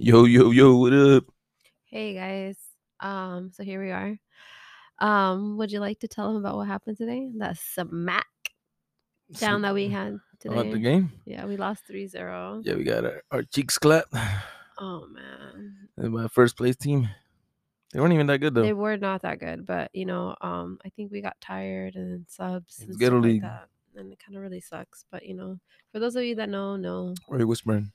Yo, yo, yo, what up? Hey guys. Um, so here we are. Um, would you like to tell them about what happened today? That smack down that we had today. About the game? Yeah, we lost 3-0. Yeah, we got our, our cheeks clapped. Oh man. And my first place team. They weren't even that good though. They were not that good, but you know, um, I think we got tired and subs and stuff like that. And it kind of really sucks. But you know, for those of you that know, know. Or you whispering?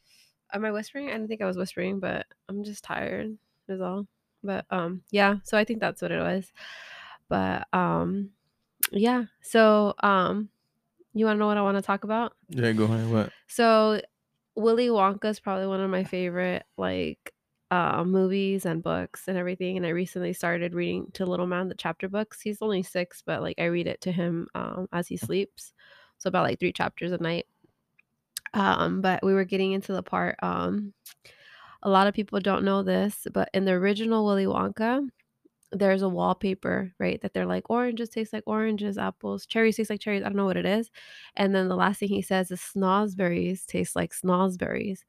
Am I whispering? I didn't think I was whispering, but I'm just tired is all. But um yeah, so I think that's what it was. But um yeah. So um you wanna know what I want to talk about? Yeah, go ahead. What? So Willy Wonka is probably one of my favorite like uh, movies and books and everything. And I recently started reading to Little Man the chapter books. He's only six, but like I read it to him um, as he sleeps. So about like three chapters a night. Um, but we were getting into the part. Um, a lot of people don't know this, but in the original Willy Wonka, there's a wallpaper, right? That they're like oranges taste like oranges, apples, cherries taste like cherries. I don't know what it is. And then the last thing he says is snozzberries taste like snozzberries.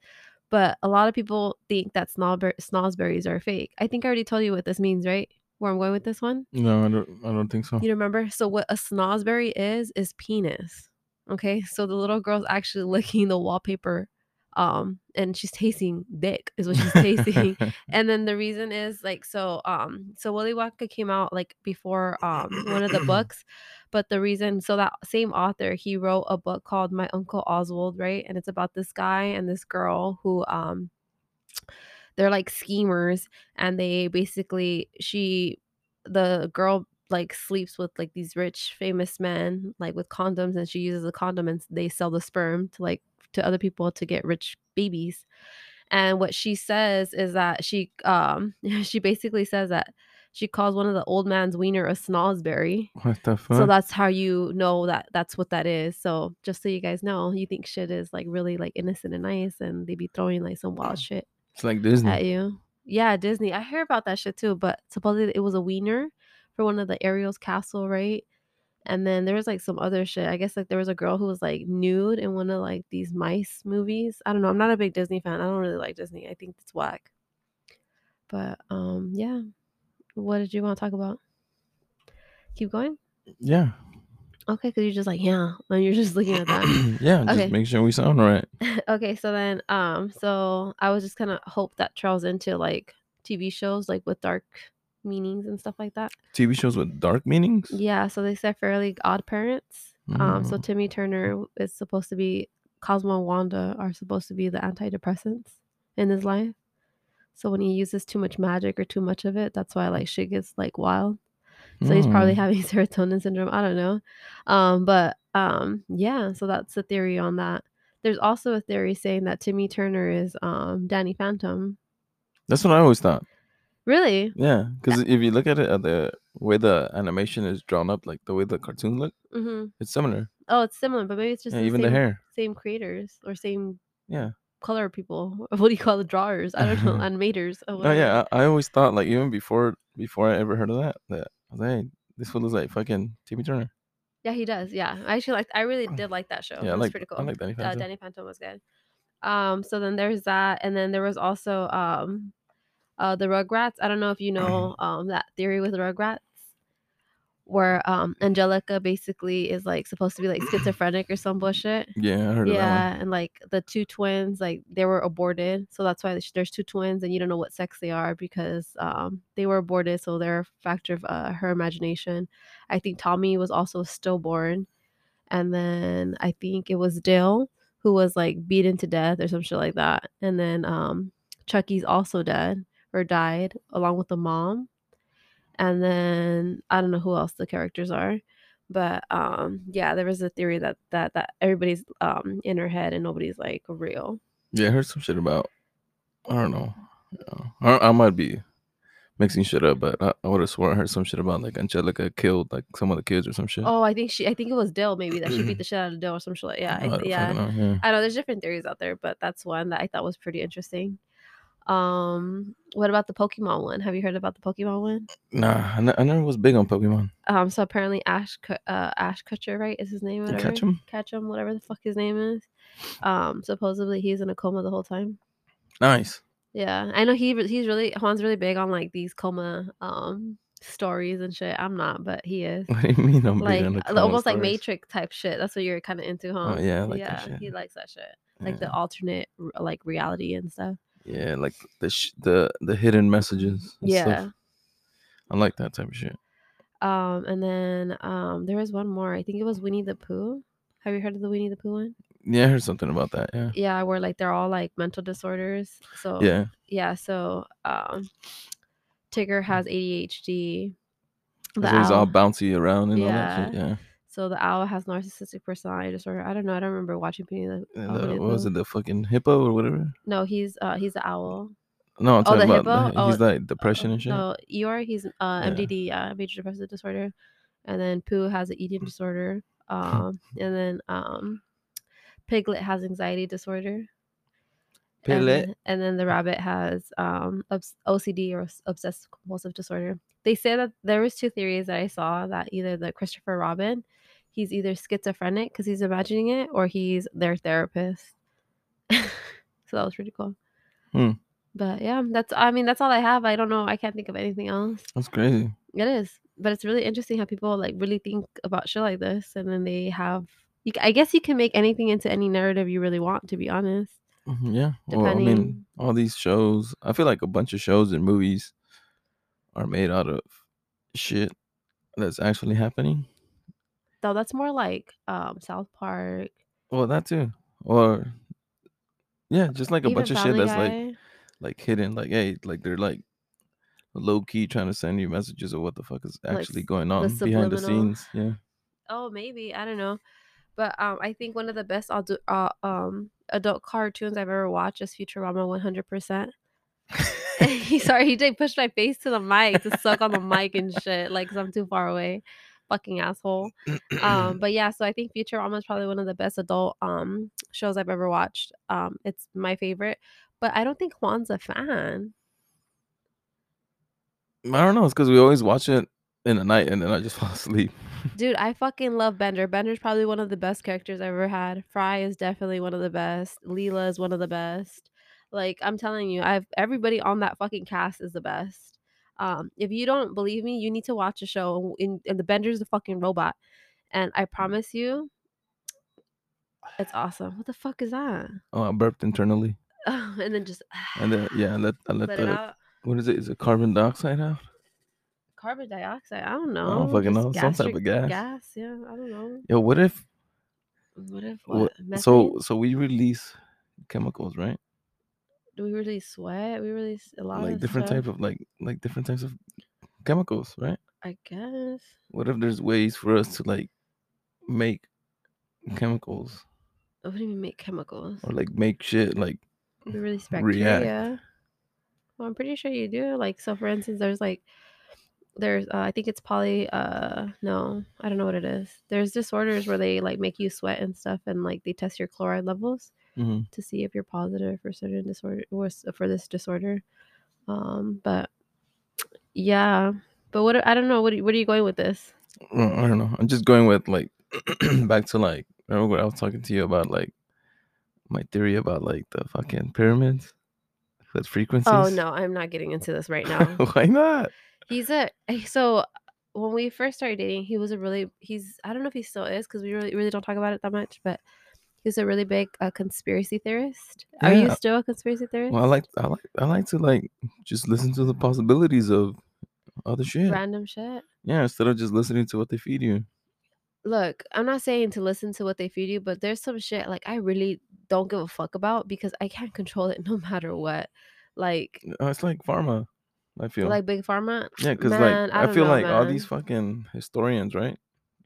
But a lot of people think that snobber- snozzberries are fake. I think I already told you what this means, right? Where I'm going with this one. No, I don't. I don't think so. You remember? So what a snozzberry is is penis. Okay, so the little girl's actually licking the wallpaper, um, and she's tasting dick is what she's tasting. and then the reason is like so um so Willy Wonka came out like before um one of the books, but the reason so that same author he wrote a book called My Uncle Oswald, right? And it's about this guy and this girl who um they're like schemers and they basically she the girl like sleeps with like these rich famous men like with condoms and she uses the condom and they sell the sperm to like to other people to get rich babies and what she says is that she um she basically says that she calls one of the old man's wiener a snozzberry what the fuck? so that's how you know that that's what that is so just so you guys know you think shit is like really like innocent and nice and they be throwing like some wild shit it's like Disney. at you. Yeah, Disney. I hear about that shit too, but supposedly it was a wiener for one of the Ariel's castle, right? And then there was like some other shit. I guess like there was a girl who was like nude in one of like these mice movies. I don't know. I'm not a big Disney fan. I don't really like Disney. I think it's whack. But um yeah. What did you want to talk about? Keep going? yeah. Okay, because you're just like, yeah, and you're just looking at that. yeah. Just Okay. make sure we sound right. okay, so then um so I was just gonna hope that trails into like TV shows like with dark meanings and stuff like that. TV shows with dark meanings. Yeah, so they said Fairly Odd Parents. Um so Mm. Timmy Turner is supposed to be Cosmo and Wanda are supposed to be the antidepressants in his life. So when he uses too much magic or too much of it, that's why like shit gets like wild. So he's probably Mm. having serotonin syndrome. I don't know. Um, but um, yeah, so that's the theory on that. There's also a theory saying that Timmy Turner is um Danny Phantom. That's what I always thought. Really? Yeah, because if you look at it, at the way the animation is drawn up, like the way the cartoon look, hmm it's similar. Oh, it's similar, but maybe it's just Yeah, the even same, the hair. same creators or same Yeah. color people. What do you call the drawers? I don't know, animators. Or Oh yeah, I, I always thought like even before before I ever heard of that that I was like, hey, this fool looks like fucking Timmy Turner. Yeah, he does. Yeah, I actually like. I really did like that show. Yeah, I it was like- pretty I cool. like Danny Uh, Phantom. Danny Phantom was good. Um, so then there's that, and then there was also um, uh, the Rugrats. I don't know if you know um that theory with Rugrats, where um Angelica basically is like supposed to be like schizophrenic or some bullshit. Yeah, I heard of that Yeah, and like the two twins, like they were aborted, so that's why there's- there's two twins, and you don't know what sex they are because um they were aborted, so they're a factor of uh, her imagination. I think Tommy was also stillborn, and then I think it was Dale who was like beaten to death or some shit like that, and then um Chucky's also dead or died along with the mom, and then I don't know who else the characters are. But um yeah, there was a theory that that that everybody's um in her head and nobody's like real. Yeah, I heard some shit about. I don't know. Yeah. I, I might be mixing shit up, but I, I would have sworn I heard some shit about like Angelica killed like some of the kids or some shit. Oh, I think she I think it was Dil maybe that she beat the shit out of Dil or some shit. Like, yeah, I I, yeah. know, yeah. I know there's different theories out there, but that's one that I thought was pretty interesting. Um, what about the Pokemon one? Have you heard about the Pokemon one? Nah, I, never was big on Pokemon. Um, so apparently Ash, uh, Ash Kutcher, right, is his name? Whatever. catch? Ketchum, whatever the fuck his name is. Um, supposedly he's in a coma the whole time. Nice. Yeah, I know he he's really Juan's really big on, like, these coma, um, stories and shit. I'm not, but he is. What do you mean I'm big Like, on the coma almost like? Matrix type shit. That's what you're kinda into, Oh, huh? yeah, I like that Yeah, shit. he likes that shit. Like the alternate like, reality and stuff. Yeah, like the sh the the hidden messages and Yeah. stuff. I like that type of shit. Um, and then, um, there was one more. I think it was Winnie the Pooh. Have you heard of the Winnie the Pooh one? Yeah, I heard something about that, yeah. Yeah, where, like, they're all, like, mental disorders. So Yeah. yeah, so, um, Tigger has ADHD. The So he's all bouncy around and all that shit, Yeah. So the owl has narcissistic personality disorder. I don't know, I don't remember watching Winnie the And uh, the what was it, the fucking hippo or whatever? No, he's, uh, he's the owl. No, I'm Oh, talking the about hippo? the he's Oh, like depression uh, and shit. no, Eeyore, he's, uh, Yeah. MDD, uh, major depressive disorder. And then Pooh has an eating disorder. Um, and then, um, Piglet has anxiety disorder. And Piglet. then, and then the rabbit has um OCD or obsessive compulsive disorder. They say that there was two theories that I saw that either the Christopher Robin, he's either schizophrenic because he's imagining it, or he's their therapist. so that was pretty cool. Hmm. But yeah, that's I mean that's all I have. I don't know. I can't think of anything else. That's crazy. It is, but it's really interesting how people like really think about shit like this, and then they have. You, I guess you can make anything into any narrative you really want. To be honest. Mhm, Yeah. Well, I mean, all these shows, I feel like a bunch of shows and movies are made out of shit that's actually happening. Though that's more like um South Park. Well, that too. Or yeah, just like a even bunch of shit Family that's like Guy. like hidden like hey, like they're like low key trying to send you messages of what the fuck is Like actually going on behind the subliminal. scenes. Yeah. Oh, maybe I don't know, but um, I think one of the best adult uh, um adult cartoons I've ever watched is Futurama. One hundred percent. Sorry, he did push my face to the mic to suck on the mic and shit, like 'cause I'm too far away. Fucking asshole. Um, but yeah, so I think Futurama is probably one of the best adult um shows I've ever watched. Um, it's my favorite, but I don't think Juan's a fan. I don't know. It's because we always watch it in the night and then I just fall asleep. Dude, I fucking love Bender. Bender's probably one of the best characters I've ever had. Fry is definitely one of the best. Leela is one of the best. Like I'm telling you, I've everybody on that fucking cast is the best. Um, if you don't believe me, you need to watch the show. And, and the Bender's the fucking robot, and I promise you, it's awesome. What the fuck is that? Oh, I burped internally. and then just And then yeah, I let I let, let the what is it? Is it carbon dioxide out? Carbon dioxide. I don't know. I don't fucking just know. Some type of gas. Gas. Yeah, I don't know. Yo, what if What if what, what? so so we release chemicals, right? Do we release sweat? We release a lot Like of different stuff. type of like like different types of chemicals, right? I guess. What if there's ways for us to like make chemicals What do you mean make chemicals? or like make shit like We release react. bacteria. Well, I'm pretty sure you do. Like, so for instance, there's like, there's, uh, I think it's poly, uh, no, I don't know what it is. There's disorders where they like make you sweat and stuff and like they test your chloride levels hmm to see if you're positive for certain disorder or for this disorder. Um, but yeah, but what, I don't know. What, are you- what are you going with this? Well, I don't know. I'm just going with like back to like remember what I was talking to you about like my theory about like the fucking pyramids with frequencies. Oh no, I'm not getting into this right now. Why not? He's a eh, so when we first started dating, he was a really he's I don't know if he still is because we really really don't talk about it that much, but he's a really big uh, conspiracy theorist. Are you still a conspiracy theorist? Well, I like I like I like to like just listen to the possibilities of other shit. random shit. Yeah, instead of just listening to what they feed you. Look, I'm not saying to listen to what they feed you, but there's some shit like I really don't give a fuck about because I can't control it no matter what. Like Uh, It's like pharma. I feel like big pharma. yeah, because like I I, feel know, like all these fucking historians, right?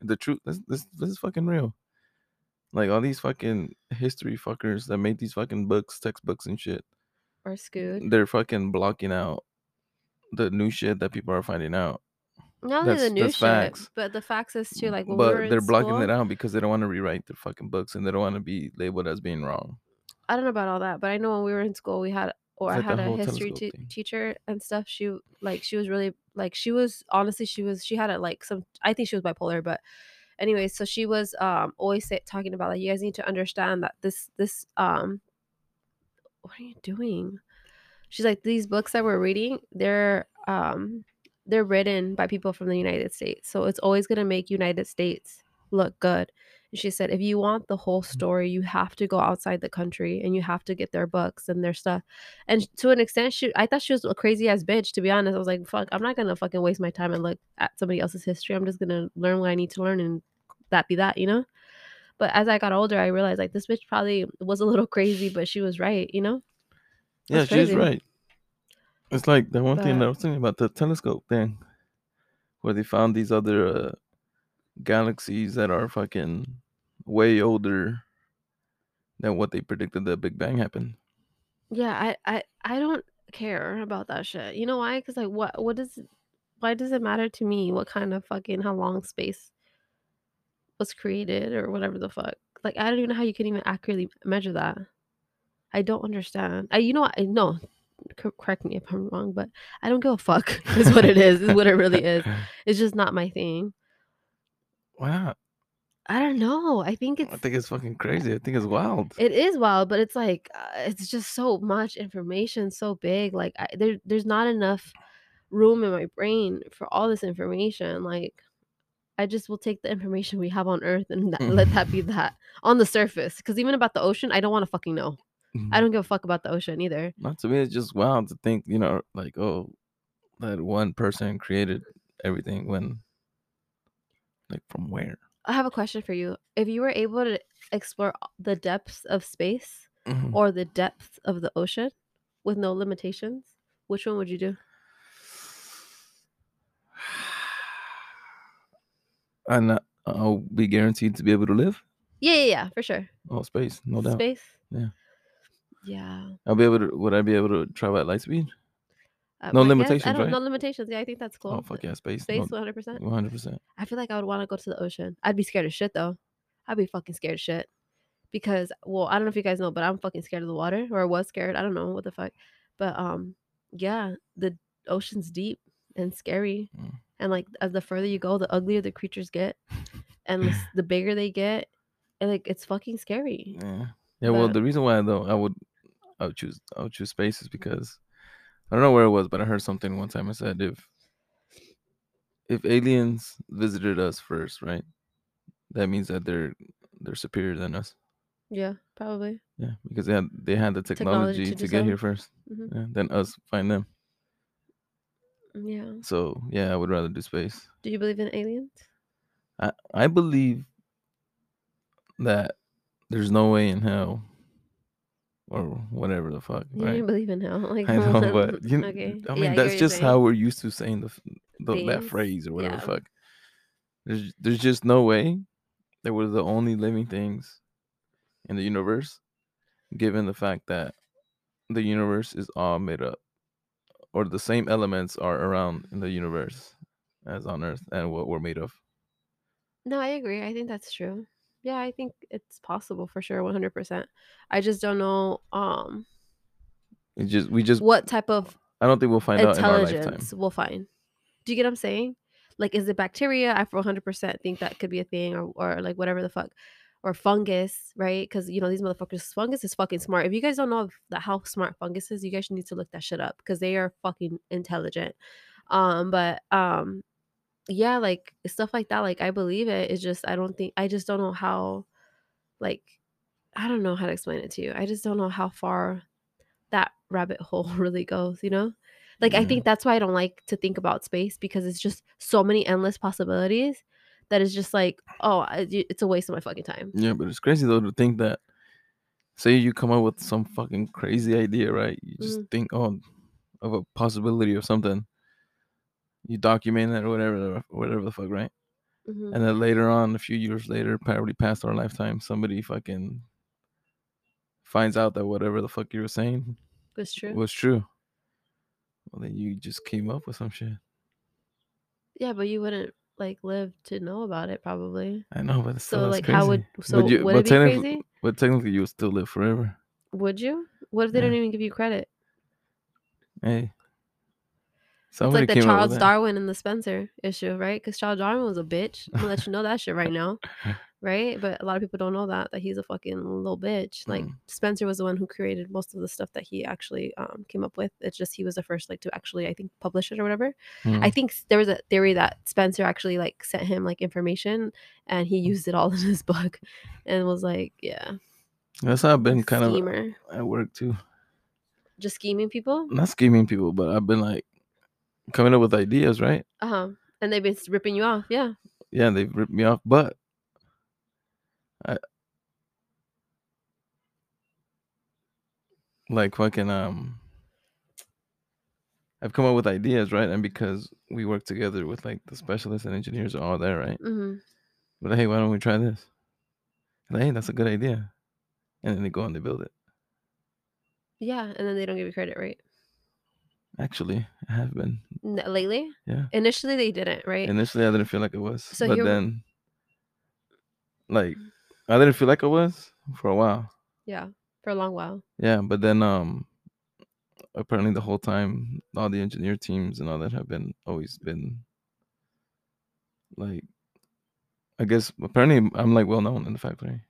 The truth. This this this is fucking real. Like all these fucking history fuckers that made these fucking books, textbooks, and shit. or Scoot. They're fucking blocking out the new shit that people are finding out. Not only the new shit, facts. but the facts is too. Like when but we were they're blocking school, it out because they don't want to rewrite their fucking books and they don't want to be labeled as being wrong. I don't know about all that, but I know when we were in school, we had or I had a history teacher and stuff. She like she was really like she was honestly she was she had a like some I think she was bipolar, but anyway, so she was um always say, talking about like you guys need to understand that this this um what are you doing? she's like these books that we're reading, they're um they're written by people from the United States. So it's always going to make United States look good. And she said if you want the whole story, you have to go outside the country and you have to get their books and their stuff. And to an extent, she I thought she was a crazy ass bitch to be honest. I was like, fuck, I'm not going to fucking waste my time and look at somebody else's history. I'm just going to learn what I need to learn and that be that, you know? But as I got older, I realized like this bitch probably was a little crazy, but she was right, you know? Yeah, she's right. It's like the one thing that I was thinking about the telescope thing, where they found these other uh, galaxies that are fucking way older than what they predicted the Big Bang happened. Yeah, I I I don't care about that shit. You know why? Cuz like what what does why does it matter to me what kind of fucking how long space was created or whatever the fuck? Like I don't even know how you can even accurately measure that. I don't understand. I you know? I no cor- correct me if I'm wrong, but I don't give a fuck. is what it is. Is what it really is. It's just not my thing. Why not? I don't know. I think it's I think it's fucking crazy. I think it's wild. It is wild, but it's like uh, it's just so much information, so big. Like I, there, there's not enough room in my brain for all this information. Like I just will take the information we have on Earth and that, let that be that on the surface. Because even about the ocean, I don't want to fucking know. I don't give a fuck about the ocean either. Not to me, it's just wild to think, you know, like, oh, that one person created everything when, like, from where? I have a question for you. If you were able to explore the depths of space Mhm. or the depths of the ocean with no limitations, which one would you do? And uh, I'll be guaranteed to be able to live. Yeah, yeah, yeah, for sure. Oh, space, no doubt. Space. Yeah. Yeah. I'll be able to. Would I be able to travel at light speed? Uh, No my guess- limitations, I don't, right? No limitations. Yeah, I think that's cool. Oh fuck yeah, space. Space, one hundred percent. One hundred percent. I feel like I would want to go to the ocean. I'd be scared of shit though. I'd be fucking scared of shit because, well, I don't know if you guys know, but I'm fucking scared of the water, or I was scared. I don't know what the fuck, but um, yeah, the ocean's deep and scary, Mm. And like as the further you go, the uglier the creatures get, and the, the bigger they get, and like it's fucking scary. Yeah. Yeah. Well, the reason why though I would, I would choose, I would choose space is because I don't know where it was, but I heard something one time. I said if if aliens visited us first, right, that means that they're they're superior than us. Yeah, probably. Yeah, because they had they had the Technology technology, to to, get here 1st Mhm. Yeah, then us find them. Yeah. So yeah, I would rather do space. Do you believe in aliens? I I believe that there's no way in hell or whatever the fuck. You right? don't believe in hell? Like, I know, but you, okay. I mean what that's just how we're used to saying the, the that phrase or whatever the yeah. fuck. There's there's just no way that we're the only living things in the universe, given the fact that the universe is all made up, or the same elements are around in the universe as on Earth and what we're made of. No, I agree. I think that's true. Yeah, I think it's possible for sure, 100%. I just don't know um It just we just what type of I don't think we'll find out in our lifetime. we'll find. Do you get what I'm saying? Like, is it bacteria? I for 100% think that could be a thing, or, or like whatever the fuck, or fungus, right? Because you know these motherfuckers, fungus is fucking smart. If you guys don't know how smart fungus is, you guys need to look that shit up because they are fucking intelligent. Um, but um, yeah, like stuff like that. Like I believe it. It's just I don't think I just don't know how, like, I don't know how to explain it to you. I just don't know how far that rabbit hole really goes. You know. Like I think that's why I don't like to think about space because it's just so many endless possibilities that it's just like, oh, it's a waste of my fucking time. Yeah, but it's crazy though to think that say you come up with some fucking crazy idea, right? You just Mm. think oh of a possibility of something. You document it or whatever whatever the fuck, right? Mhm. And then later on, a few years later, probably past our lifetime, somebody fucking finds out that whatever the fuck you were saying was true. was true. Well then you just came up with some shit. Yeah, but you wouldn't like live to know about it probably. I know, but So like, how would so but you, would it be crazy? but technically, you would still live forever. Would you? What if they Yeah. don't even give you credit? Hey, It's like the came up with Charles. Darwin and the Spencer issue, right? Because Charles Darwin was a bitch. I'm gonna let you know that shit right now, right? But a lot of people don't know that that he's a fucking little bitch. Like Mm. Spencer was the one who created most of the stuff that he actually um, came up with. It's just he was the first like to actually I think publish it or whatever. I Mm. think there was a theory that Spencer actually like sent him like information and he used it all in his book and was like, yeah, That's how I've been kind of schemer, at work too. just scheming people. Not scheming people, but I've been like coming up with ideas, right? Uh huh. And they've been ripping you off. Yeah. Yeah, they've ripped me off, but I like fucking um I've come up with ideas, right? And because we work together with like the specialists and engineers are all there, right? hmm But hey, why don't we try this? Like, hey, that's a good idea. And then they go and they build it. Yeah. And then they don't give you credit, right? Actually, I have been. N- lately, Yeah. initially they didn't, right? Initially I didn't feel like it was. So but here- then like I didn't feel like it was for a while. yeah, for a long while. Yeah, but then um apparently the whole time all the engineer teams and all that have been always been like I guess apparently I'm like well known in the factory.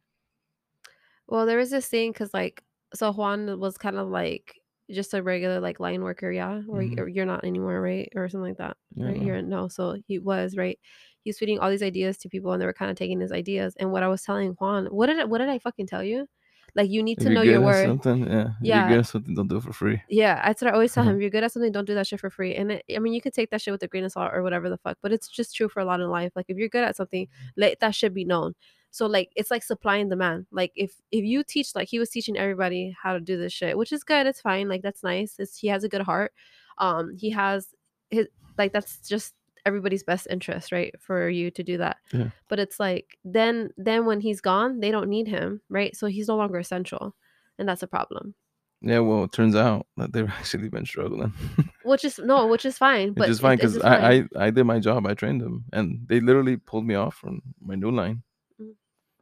Well, there was this thing because like so Juan was kind of like just a regular like line worker, yeah, or, Mhm. you're not anymore, right, or something like that, Yeah, right? You're no, so he was right. He was feeding all these ideas to people, and they were kind of taking his ideas. And what I was telling Juan, what did I, what did I fucking tell you? Like you need If to know your worth. something, yeah. If Yeah. you're good at something, don't do it for free. Yeah, that's what I always tell him. If you're good at something, don't do that shit for free. And it, I mean, you could take that shit with a grain of salt or whatever the fuck, but it's just true for a lot in life. Like if you're good at something, let that shit be known. So like it's like supply and demand. Like if if you teach like he was teaching everybody how to do this shit, which is good. It's fine. Like that's nice. It's, he has a good heart. Um, he has his like that's just everybody's best interest, right? For you to do that. Yeah. But it's like then then when he's gone, they don't need him, right? So he's no longer essential, and that's a problem. Yeah, well, it turns out that they've actually been struggling. Which is no, which is fine. But Which is fine because I. I I did my job. I trained them, and they literally pulled me off from my new line.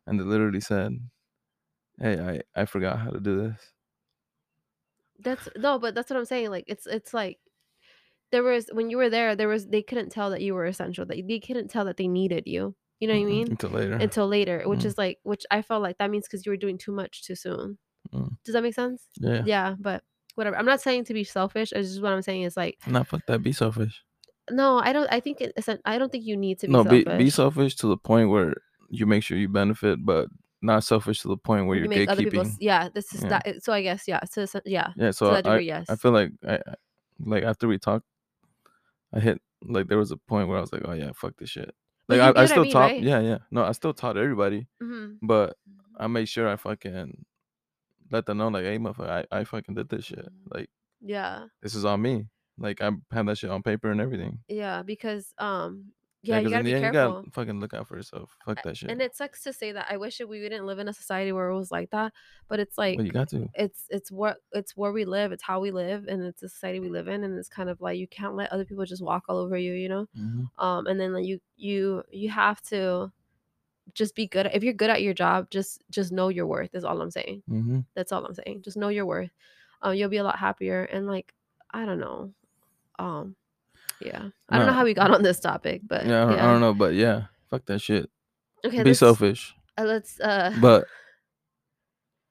And they literally said, "Hey, I I forgot how to do this." that's no, but that's what I'm saying. Like it's it's like there was when you were there, there was they couldn't tell that you were essential. That they couldn't tell that they needed you. You know what I mean? Until later. Until later, which Mm. is like which I felt like that means because you were doing too much too soon. Mm. Does that make sense? yeah. Yeah, but whatever. I'm not saying to be selfish. It's just what I'm saying is like Not fuck that. Be selfish. no, I don't. I think it, it's I don't think you need to be no, selfish. be be selfish to the point where you make sure you benefit, but not selfish to the point where you you're make other gatekeeping. s- Yeah, this is Yeah. that. So I guess yeah. So, so yeah. Yeah, so I, degree, I, yes. I feel like I I- like after we talked, I hit like there was a point where I was like, oh yeah, fuck this shit. Like I, I I still mean, taught, right? yeah, yeah. No, I still taught everybody, hmm but I made sure I fucking let them know like, hey, motherfucker, I, I fucking did this shit. Like Yeah. this is on me. Like I have that shit on paper and everything. Yeah, because um yeah, you 'cause gotta be end, you careful. gotta fucking look out for yourself. Fuck that shit. And it sucks to say that. I wish that we didn't live in a society where it was like that, but it's like well, you got to. it's it's what it's where we live, it's how we live, and it's the society we live in, and it's kind of like you can't let other people just walk all over you, you know. Mhm. Um, and then like you you you have to just be good. If you're good at your job, just just know your worth. Is all I'm saying. Mhm. That's all I'm saying. Just know your worth. Um, you'll be a lot happier. And like I don't know, um, yeah, I don't know how we got on this topic, but Yeah, I don't, I don't know, but yeah, fuck that shit. Okay, Be let's, selfish, Uh, let's uh but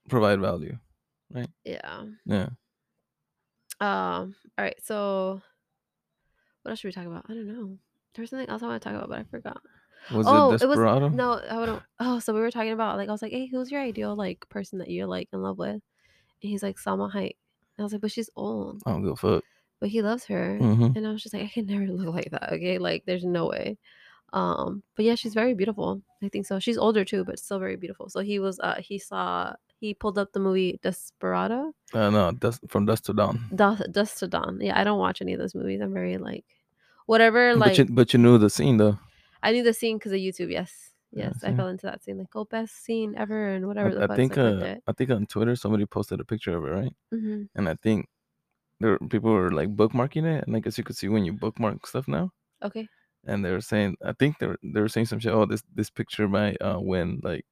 provide value. Right? Yeah. Yeah. Um. All right. So, what else should we talk about? I don't know. There's something else I want to talk about, but I forgot. Was oh, it Desperado? was no. I don't. Oh, so we were talking about like I was like, hey, who's your ideal like person that you're like in love with? And he's like Salma Hayek. And I was like, but she's old, I don't give a fuck. But he loves her. hmm And I was just like, I can never look like that. Okay, like there's no way. Um, but yeah, she's very beautiful. I think so. She's older too, but still very beautiful. So he was. Uh, he saw. He pulled up the movie Desperado. Uh, no, dust, from Dust to dawn. Dust, Dust to Dawn. Yeah, I don't watch any of those movies. I'm very like, whatever. but Like, you, but you knew the scene though. I knew the scene because of YouTube. Yes, Yeah, yes, I fell into that scene. Like, oh, best scene ever, and whatever the I, I think uh. I think on Twitter somebody posted a picture of it, right? hmm And I think there were- people were like bookmarking it, and I guess you could see when you bookmark stuff now. Okay. And they were saying, I think they were they were saying some shit. Oh, this this picture might uh, win like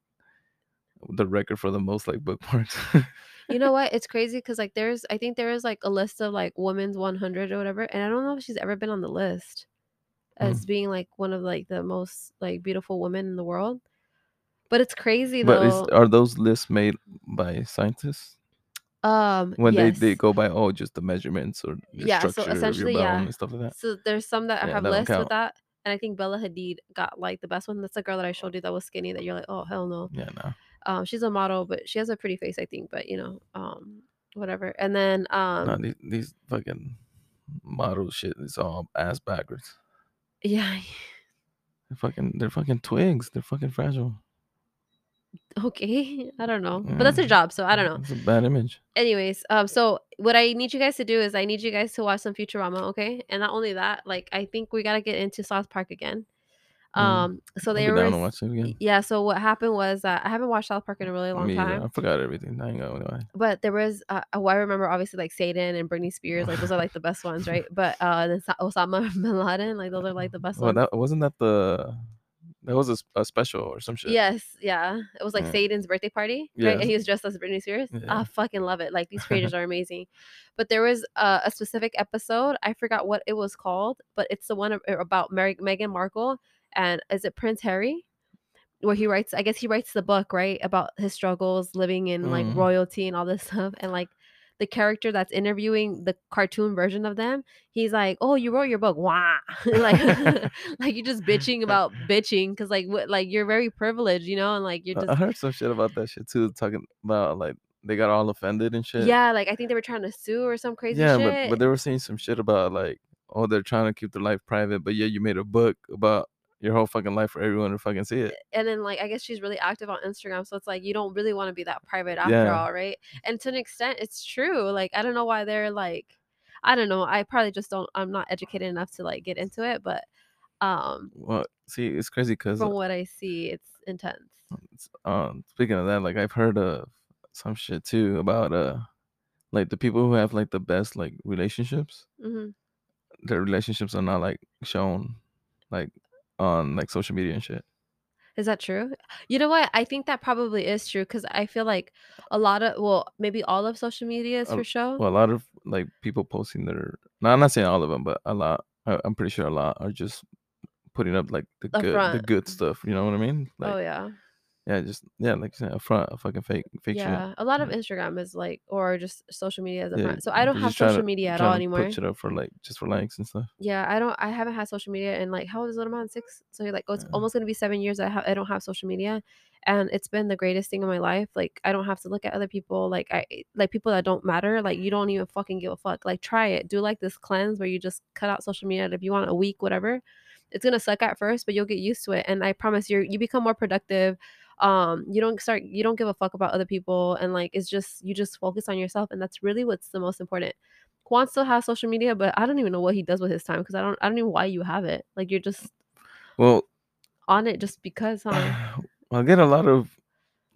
the record for the most like bookmarks. You know what? It's crazy because like there's I think there is like a list of like women's 100 or whatever, and I don't know if she's ever been on the list Mm. as being like one of like the most like beautiful women in the world. But it's crazy But is, though. are those lists made by scientists um when yes. they, they go by oh just the measurements or the Yeah, so structure of your essentially, yeah. and stuff like that? So there's some that Yeah, have that lists with that, and I think Bella Hadid got like the best one. That's the girl that I showed you that was skinny. That you're like, oh hell no. Yeah, no. Um, she's a model, but she has a pretty face, I think. But you know, um, whatever. And then um, no, these, these fucking model shit is all ass backwards. yeah, They're fucking they're fucking twigs. They're fucking fragile. Okay, I don't know, but that's Mm. job, so I don't know. It's a bad image. Anyways, um, so what I need you guys to do is I need you guys to watch some Futurama, okay? And not only that, like I think we gotta get into South Park again. Mm. Um, so they were down to watch it again. yeah. So what happened was that I haven't watched South Park in a really long Me either. time. I forgot everything. I ain't gonna but there was uh, oh, I remember obviously like Satan and Britney Spears, like those are like the best ones, right? But uh, then Osama bin Laden, like those are like the best Well, ones. that wasn't that the that was a, a, special or some shit. Yes, yeah. It was like Yeah. Satan's birthday party, right? And he was dressed as Britney Spears. Yeah. I fucking love it. Like these creators are amazing. But there was uh, a specific episode. I forgot what it was called, but it's the one about Mary, Meghan Markle and is it Prince Harry? Where he writes, I guess he writes the book, right, about his struggles living in like Mhm. royalty and all this stuff, and like the character that's interviewing the cartoon version of them, he's like, "Oh, you wrote your book, wah!" like, like you're just bitching about bitching because like what, like you're very privileged, you know, and like you're just I heard some shit about that shit too, talking about like they got all offended and shit. yeah, like I think they were trying to sue or some crazy yeah, shit. but but they were saying some shit about like, oh, they're trying to keep their life private, but yeah, you made a book about your whole fucking life for everyone to fucking see it. and then like I guess she's really active on Instagram, so it's like you don't really want to be that private after Yeah. all, right? And to an extent, it's true. Like I don't know why they're like, I don't know. I probably just don't. I'm not educated enough to like get into it, but um, Well, see, it's crazy because from what I see, it's intense. um, speaking of that, like I've heard of some shit too about uh, like the people who have like the best like relationships. hmm Their relationships are not like shown, like on like social media and shit. Is that true? You know what? I think that probably is true because I feel like a lot of well, maybe all of social media is A- for show. Well, a lot of like people posting their. No, I'm not saying all of them, but a lot. I, I'm pretty sure a lot are just putting up like the Up good, the good stuff. You know what I mean? Oh, like, oh yeah, yeah, just yeah, like you said, up front, a fucking fake, fake yeah. shit. A lot of Instagram is like, or just social media as a Yeah, front. So I don't they're have social to- media at all anymore. Put shit up for like just for likes and stuff. Yeah, I don't. I haven't had social media in like how old is little man six? So you're like, oh, it's Yeah. almost gonna be seven years. I ha- I don't have social media, and it's been the greatest thing in my life. Like I don't have to look at other people. Like I eh, like people that don't matter. Like you don't even fucking give a fuck. Like try it. Do like this cleanse where you just cut out social media if you want a week, whatever. It's gonna suck at first, but you'll get used to it. And I promise you, you become more productive. Um, you don't start. You don't give a fuck about other people, and like it's just you just focus on yourself, and that's really what's the most important. Juan still has social media, but I don't even know what he does with his time because I don't I don't even know why you have it. Like you're just Well, on it just because, huh? I get a lot of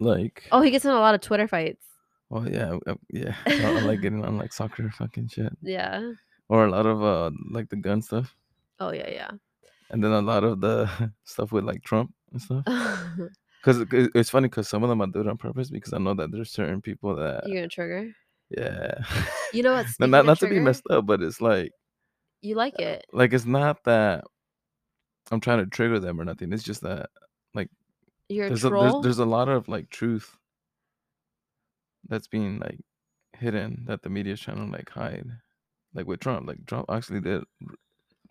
like. Oh, he gets in a lot of Twitter fights. Well, yeah, uh, yeah. I like getting on like soccer fucking shit, Yeah. or a lot of uh like the gun stuff, Oh yeah, yeah. and then a lot of the stuff with like Trump and stuff. Because it's funny because some of them I do it on purpose because I know that there's certain people that You're gonna trigger. yeah. You know what? No, not not to be messed up, but it's like You like uh, it. like it's not that I'm trying to trigger them or nothing. It's just that like You're a there's a, there's, there's a lot of like truth that's being like hidden that the media's trying to like hide. Like with Trump, like Trump actually did.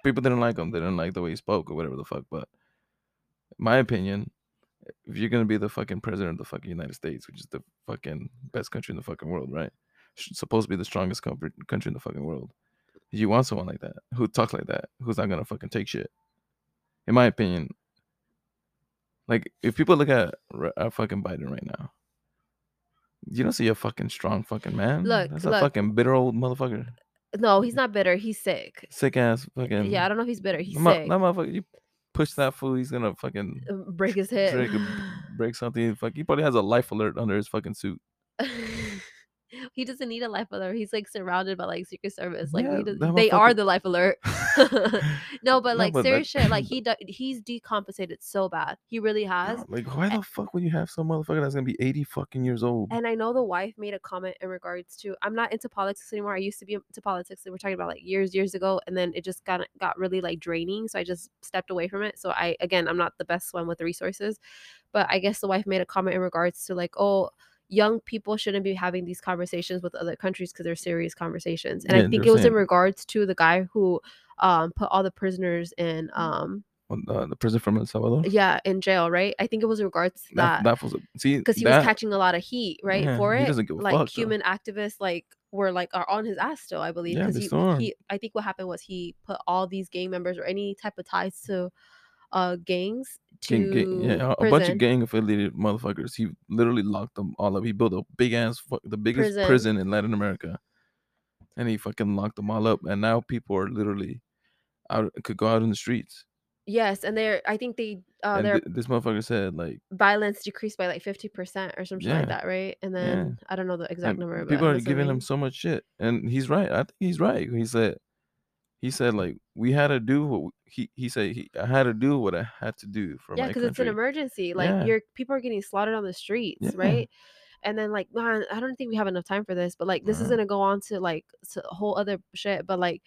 People didn't like him. They didn't like the way he spoke or whatever the fuck. But my opinion, if you're gonna be the fucking president of the fucking United States, which is the fucking best country in the fucking world, right? Supposed to be the strongest country in the fucking world. You want someone like that who talks like that, who's not gonna fucking take shit. In my opinion, like if people look at uh, fucking Biden right now, you don't see a fucking strong fucking man. Look, that's a fucking bitter old motherfucker, no, he's not bitter. He's sick. sick ass fucking. Yeah, I don't know if he's bitter. He's mo- sick. that motherfucker. You push that fool, he's gonna fucking Uh, Break his head, break, break something. Fuck, he probably has a life alert under his fucking suit. he doesn't need a life alert. He's like surrounded by like Secret Service. Like Yeah, does, they are the life alert. no, but like but, serious like- shit. Like he do, he's decompensated so bad. He really has. No, like, why the fuck would you have some motherfucker that's gonna be 80 fucking years old? And I know the wife made a comment in regards to I'm not into politics anymore. I used to be into politics. And we're talking about like years, years ago, and then it just got got really like draining. So I just stepped away from it. So I again, I'm not the best one with the resources, but I guess the wife made a comment in regards to like, oh, young people shouldn't be having these conversations with other countries because they're serious conversations. And Yeah, I think it was in regards to the guy who um put all the prisoners in um Well, Uh, the prison from El Salvador. yeah in jail, right? I think it was in regards to that, that that was a, see because he that, was catching a lot of heat, right? Yeah, for it, doesn't give a like fuck, though. human activists, like were like are on his ass still, I believe, Yeah, because they he, he, I think what happened was he put all these gang members or any type of ties to, uh, gangs to gang, yeah, a- prison. bunch of gang affiliated motherfuckers. He literally locked them all up. He built a big ass, the biggest Prison. prison. in Latin America, and he fucking locked them all up. And now people are literally out, could go out in the streets. Yes, and they're, I think they, uh, th- this motherfucker said like, violence decreased by like fifty percent or something Yeah. like that, right? And then I don't know the exact and number, people are giving him so much shit, and he's right. I think he's right. He said, he said like we had to do what we- he he said he I had to do what I had to do for yeah because it's an emergency like Yeah. your people are getting slaughtered on the streets Yeah. right and then like man i don't think we have enough time for this but like this is Uh-huh. gonna go on to like to a whole other shit but like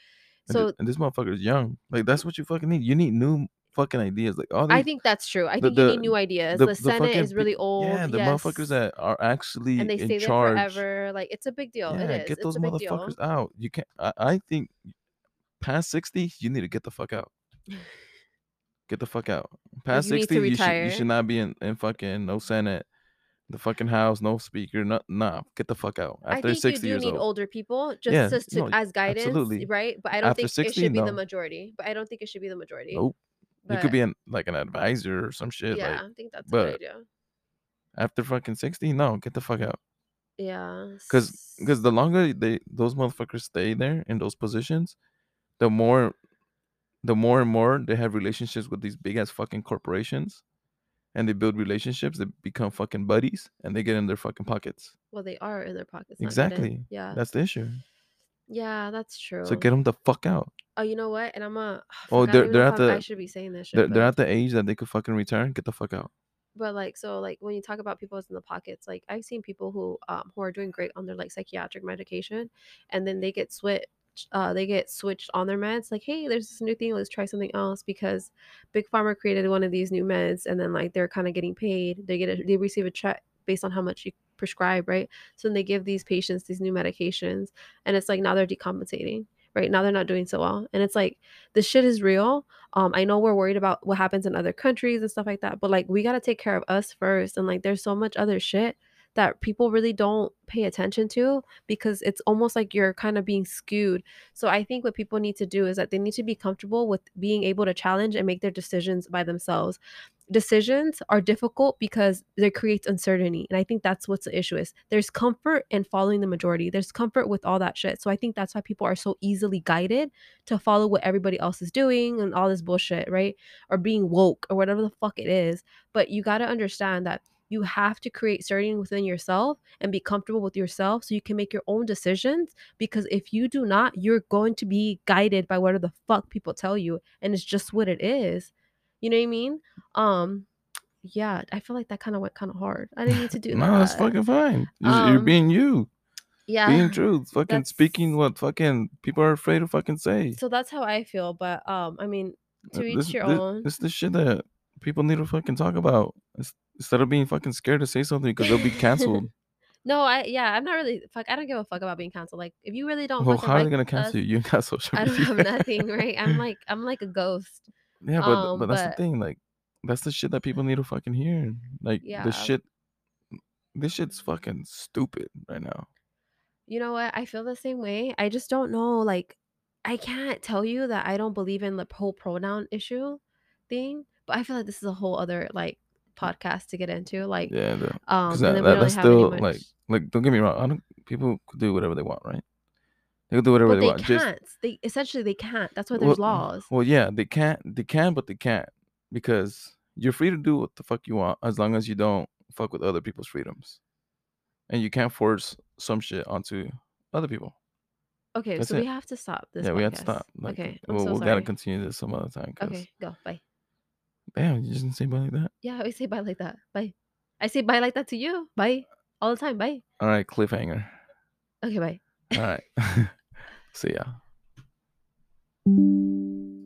And, thi- so and this motherfucker is young. Like that's what you fucking need. You need new fucking ideas. Like all these i think that's true i the- think you the- need new ideas the- the, senate is really old Yeah, the yes, motherfuckers that are actually and they in stay there forever like it's a big deal yeah, it is get it's those a big deal motherfuckers out. You can't. I, I think past sixty, you need to get the fuck out. Get the fuck out. Past you sixty, you should you should not be in, in fucking no senate, the fucking house, no speaker, no nah. Get the fuck out. I After think you do need old. older people just Yeah, as to, no, as guidance, absolutely. right? But I don't After think 60, it should be the majority. But I don't think it should be the majority. Nope. You could be an like an advisor or some shit. yeah, Like I think that's a but- good idea. after fucking sixty, no, get the fuck out. Yeah, Cause, cause the longer they those motherfuckers stay there in those positions, the more, the more and more they have relationships with these big ass fucking corporations, and they build relationships. They become fucking buddies, and they get in their fucking pockets. well, they are in their pockets. Exactly. Yeah. That's the issue. yeah, that's true. So get them the fuck out. oh, you know what? And I'm a. Oh, they're- they're at the- should be saying this shit. They're, they're at the age that they could fucking return. Get the fuck out. but like so like when you talk about people in the pockets like i've seen people who um who are doing great on their like psychiatric medication and then they get switched uh they get switched on their meds like hey there's this new thing let's try something else because big pharma created one of these new meds and then like they're kind of getting paid they get a, they receive a check based on how much you prescribe right? So then they give these patients these new medications and it's like now they're decompensating right? Now they're not doing so well and it's like the shit is real. Um i know we're worried about what happens in other countries and stuff like that but like we got to take care of us first and like there's so much other shit that people really don't pay attention to because it's almost like you're kind of being skewed. So i think what people need to do is that they need to be comfortable with being able to challenge and make their decisions by themselves. Decisions are difficult because they create uncertainty and i think that's what's the issue is there's comfort in following the majority. There's comfort with all that shit. So i think that's why people are so easily guided to follow what everybody else is doing and all this bullshit right? Or being woke or whatever the fuck it is. But you got to understand that you have to create certainty within yourself and be comfortable with yourself so you can make your own decisions because if you do not you're going to be guided by whatever the fuck people tell you and it's just what it is. You know what i mean? Um yeah i feel like that kind of went kind of hard. I didn't need to do no, that. that's fucking fine. You're, you're Um, being you, yeah being true. Fucking speaking what fucking people are afraid to fucking say. so that's how i feel but um i mean Uh, to each this, your thi- own. This is the shit that people need to fucking talk about. Ins- instead of being fucking scared to say something because they'll be canceled. No, I yeah, I'm not really fuck. I don't give a fuck about being canceled. Like, if you really don't, well, how are like they gonna cancel us, you? You got social I don't have nothing, right? I'm like I'm like a ghost. yeah, but um, but that's but- the thing. Like, that's the shit that people need to fucking hear. Like, Yeah. this shit, this shit's fucking stupid right now. You know what? I feel the same way. I just don't know. Like, I can't tell you that I don't believe in the whole pronoun issue thing, but I feel like this is a whole other like podcast to get into. Like, Yeah, the, um, that, then that, that's still much- like like don't get me wrong. I don't. People could do whatever they want, right? They can do whatever but they, they want. Just can't. They essentially they can't. That's why there's well, laws. Well, yeah, they can't. They can, but they can't because you're free to do what the fuck you want as long as you don't fuck with other people's freedoms. and you can't force some shit onto other people. Okay, That's so we have to stop this yeah, we have to stop. Like, Okay, I'm we'll, so we'll gotta continue this some other time. Okay, go. Bye. damn, you just didn't say bye like that. Yeah, I say bye like that. Bye. I say bye like that to you. Bye. All the time. Bye. All right, cliffhanger. Okay, bye. All right, see ya.